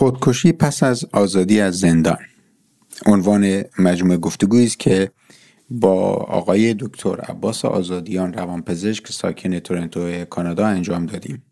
خودکشی پس از آزادی از زندان. عنوان مجموعه گفتگویی است که با آقای دکتر عباس آزادیان روانپزشک ساکن تورنتو کانادا انجام دادیم.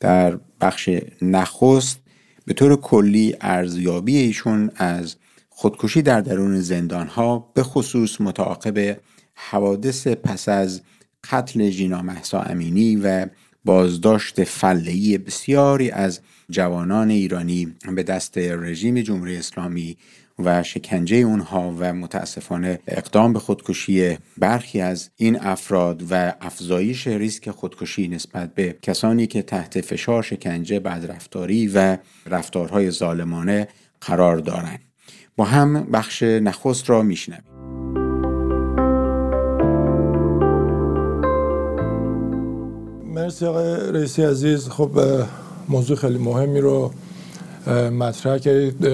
در بخش نخست به طور کلی ارزیابی ایشون از خودکشی در درون زندان ها به خصوص متعاقب حوادث پس از قتل جینا محسا امینی و بازداشت فلهی بسیاری از جوانان ایرانی به دست رژیم جمهوری اسلامی و شکنجه اونها و متاسفانه اقدام به خودکشی برخی از این افراد و افزایش ریسک خودکشی نسبت به کسانی که تحت فشار شکنجه بدرفتاری و رفتارهای ظالمانه قرار دارند. با هم بخش نخست را میشنویم. مرسی آقای رئیسی عزیز. خب موضوع خیلی مهمی رو مطرح کردید.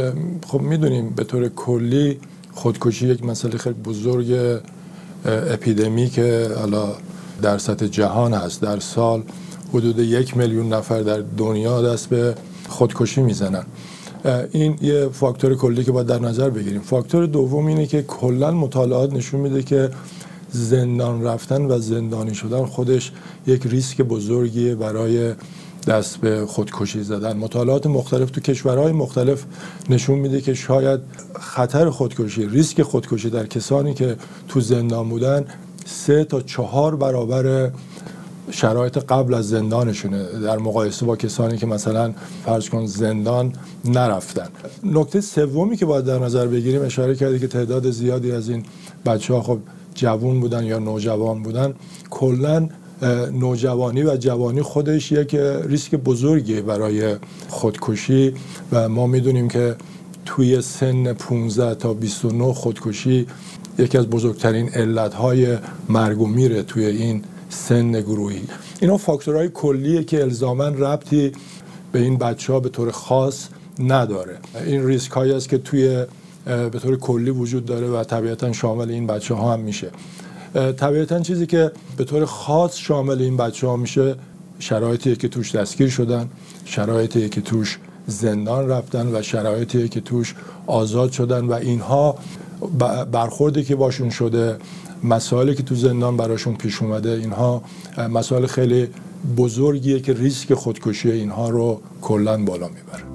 خب می‌دونیم به طور کلی خودکشی یک مسئله خیلی بزرگ اپیدمی که حالا در سطح جهان هست در سال حدود یک میلیون نفر در دنیا دست به خودکشی می‌زنن. این یه فاکتور کلی که باید در نظر بگیریم. فاکتور دوم اینه که کلا مطالعات نشون میده که زندان رفتن و زندانی شدن خودش یک ریسک بزرگیه برای دست به خودکشی زدن. مطالعات مختلف تو کشورهای مختلف نشون میده که شاید خطر خودکشی ریسک خودکشی در کسانی که تو زندان بودن سه تا چهار برابر شرایط قبل از زندانشونه در مقایسه با کسانی که مثلا فرض کن زندان نرفتن. نکته سومی که باید در نظر بگیریم اشاره کردی که تعداد زیادی از این بچه ها خب جوون بودن یا نوجوان بودن کلا نوجوانی و جوانی خودش یک ریسک بزرگی برای خودکشی و ما می‌دونیم که توی سن 15 تا 29 خودکشی یکی از بزرگترین علتهای مرگ و میره توی این سن گروهی. اینا فاکتورهای کلیه که الزاما ربطی به این بچه ها به طور خاص نداره. این ریسک هایی است که توی به طور کلی وجود داره و طبیعتا شامل این بچه ها هم میشه. طبیعتا چیزی که به طور خاص شامل این بچه ها میشه شرایطی که توش دستگیر شدن شرایطی که توش زندان رفتن و شرایطی که توش آزاد شدن و اینها برخوردی که باشون شده مسائلی که تو زندان براشون پیش اومده اینها مسائل خیلی بزرگیه که ریسک خودکشی اینها رو کلا بالا می‌بره.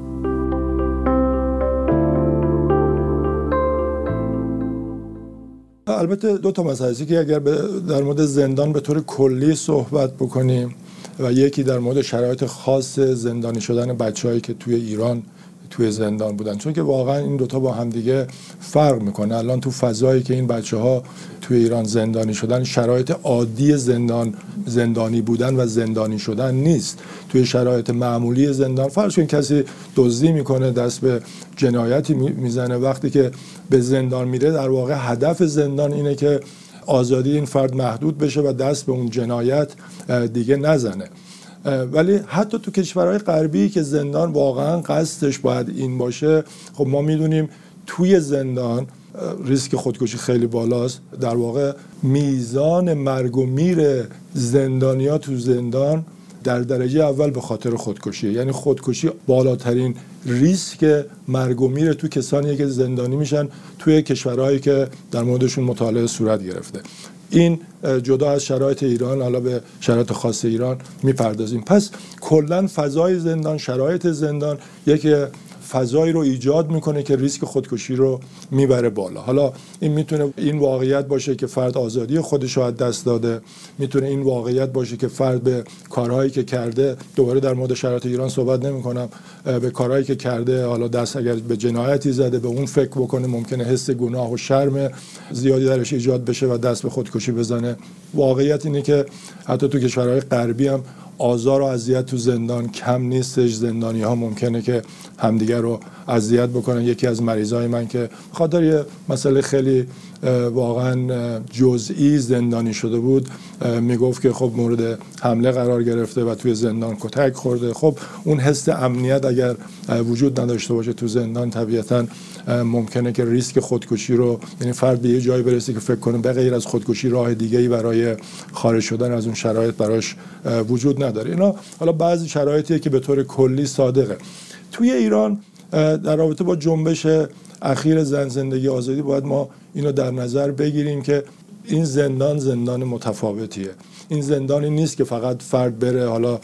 البته دو تا مسئله. که اگر در مورد زندان به طور کلی صحبت بکنیم و یکی در مورد شرایط خاص زندانی شدن بچههایی که توی ایران توی زندان بودن. چون که واقعا این دوتا با همدیگه فرق می‌کنه. الان تو فضایی که این بچه ها توی ایران زندانی شدن شرایط عادی زندان زندانی بودن و زندانی شدن نیست. توی شرایط معمولی زندان فرض کن کسی دزدی می‌کنه دست به جنایتی می‌زنه. وقتی که به زندان میره در واقع هدف زندان اینه که آزادی این فرد محدود بشه و دست به اون جنایت دیگه نزنه. ولی حتی تو کشورهای غربی که زندان واقعا قصدش باید این باشه خب ما می‌دونیم توی زندان ریسک خودکشی خیلی بالاست. در واقع میزان مرگ و میر زندانیا تو زندان در درجه اول به خاطر خودکشی یعنی خودکشی بالاترین ریسک مرگ و میر تو کسانی که زندانی میشن توی کشورهایی که در موردشون مطالعه صورت گرفته. این جدا از شرایط ایران حالا به شرایط خاص ایران می‌پردازیم. پس کلا فضای زندان شرایط زندان یک فضایی رو ایجاد می‌کنه که ریسک خودکشی رو می‌بره بالا. حالا این می‌تونه این واقعیت باشه که فرد آزادی خودش رو از دست داده. می‌تونه این واقعیت باشه که فرد به کارهایی که کرده دوباره در مورد شرایط ایران صحبت نمی کنم به کارهایی که کرده حالا دست اگر به جنایتی زده به اون فکر بکنه ممکنه حس گناه و شرم زیادی درش ایجاد بشه و دست به خودکشی بزنه. واقعیت اینه که حتی تو کشورهای غربی هم آزار و اذیت تو زندان کم نیستش. زندانی ها ممکنه که همدیگر رو اذیت بکنن. یکی از مریضای من که خاطر یه مسئله خیلی واقعا جزئی زندانی شده بود می‌گفت که خب مورد حمله قرار گرفته و توی زندان کتک خورده. خب اون حس امنیت اگر وجود نداشته باشه تو زندان طبیعتا ممکنه که ریسک خودکشی رو یعنی فرد به یه جایی برسه که فکر کنه به غیر از خودکشی راه دیگه ای برای خارج شدن از اون شرایط براش وجود نداره. اینا حالا بعضی شرایطیه که به طور کلی صادقه. توی ایران در رابطه با جنبش اخیر زن زندگی آزادی باید ما اینو در نظر بگیریم که این زندان زندان متفاوتیه. این زندانی نیست که فقط فرد بره حالا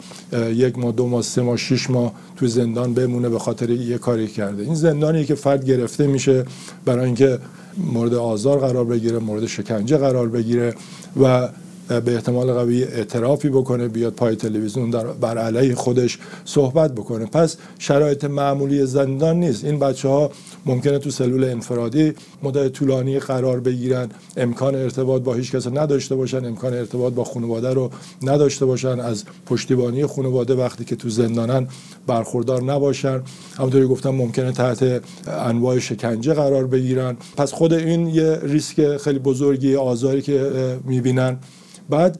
یک ماه دو ماه سه ماه شش ماه توی زندان بمونه به خاطر یه کاری کرده. این زندانی که فرد گرفته میشه برای اینکه مورد آزار قرار بگیره مورد شکنجه قرار بگیره و به احتمال قوی اعترافی بکنه بیاد پای تلویزیون در بر علیه خودش صحبت بکنه. پس شرایط معمولی زندان نیست. این بچه ها ممکنه تو سلول انفرادی مدت طولانی قرار بگیرن امکان ارتباط با هیچ کس نداشته باشن امکان ارتباط با خانواده رو نداشته باشن. از پشتیبانی خانواده وقتی که تو زندانن برخوردار نباشن. همونطوری گفتم ممکنه تحت انواع شکنجه قرار بگیرن. پس خود این یه ریسک خیلی بزرگی آزاری که می‌بینن. بعد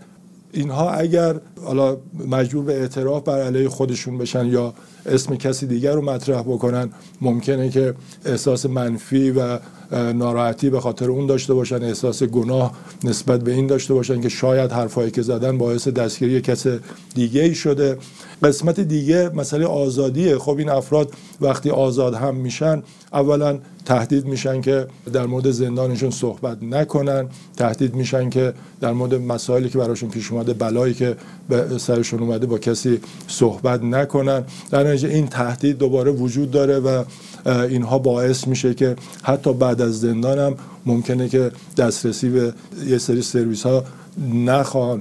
اینها اگر حالا مجبور به اعتراف بر علیه خودشون بشن یا اسم کسی دیگر رو مطرح بکنن ممکنه که احساس منفی و ناراحتی به خاطر اون داشته باشن احساس گناه نسبت به این داشته باشن که شاید حرفایی که زدن باعث دستگیری کس دیگه ای شده. قسمت دیگه مسئله آزادیه. خب این افراد وقتی آزاد هم میشن اولا تهدید میشن که در مورد زندانشون صحبت نکنن. تهدید میشن که در مورد مسائلی که براشون پیش اومده بلایی که سرشون اومده با کسی صحبت نکنن. در نتیجه این تهدید دوباره وجود داره و اینها باعث میشه که حتی بعد از زندان هم ممکنه که دسترسی به یه سری سرویس ها نخوان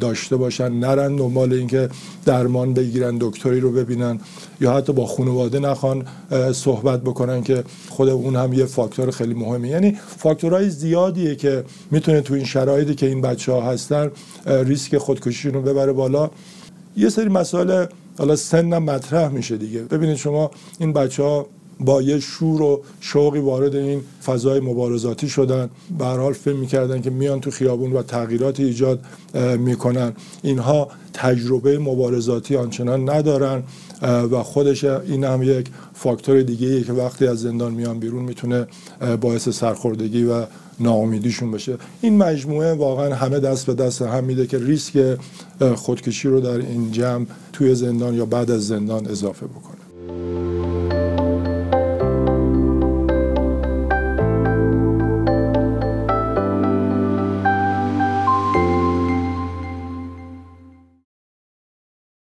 داشته باشن نرن دنبال اینکه درمان بگیرن دکتری رو ببینن یا حتی با خانواده نخوان صحبت بکنن که خود اون هم یه فاکتور خیلی مهمه. یعنی فاکتورهای زیادیه که می‌تونه تو این شرایطی که این بچه ها هستن ریسک خودکشیشون رو ببره بالا. یه سری مسائل حالا سنم مطرح میشه دیگه. ببینید شما این بچه ها با یه شور و شوقی وارد این فضای مبارزاتی شدن. به حال فکر می‌کردن که میان تو خیابون و تغییرات ایجاد می‌کنن. اینها تجربه مبارزاتی آنچنان ندارن و خودش این هم یک فاکتور دیگه که وقتی از زندان میان بیرون می‌تونه باعث سرخوردگی و ناامیدیشون بشه. این مجموعه واقعا همه دست به دست هم میده که ریسک خودکشی رو در این جمع توی زندان یا بعد از زندان اضافه بکنه.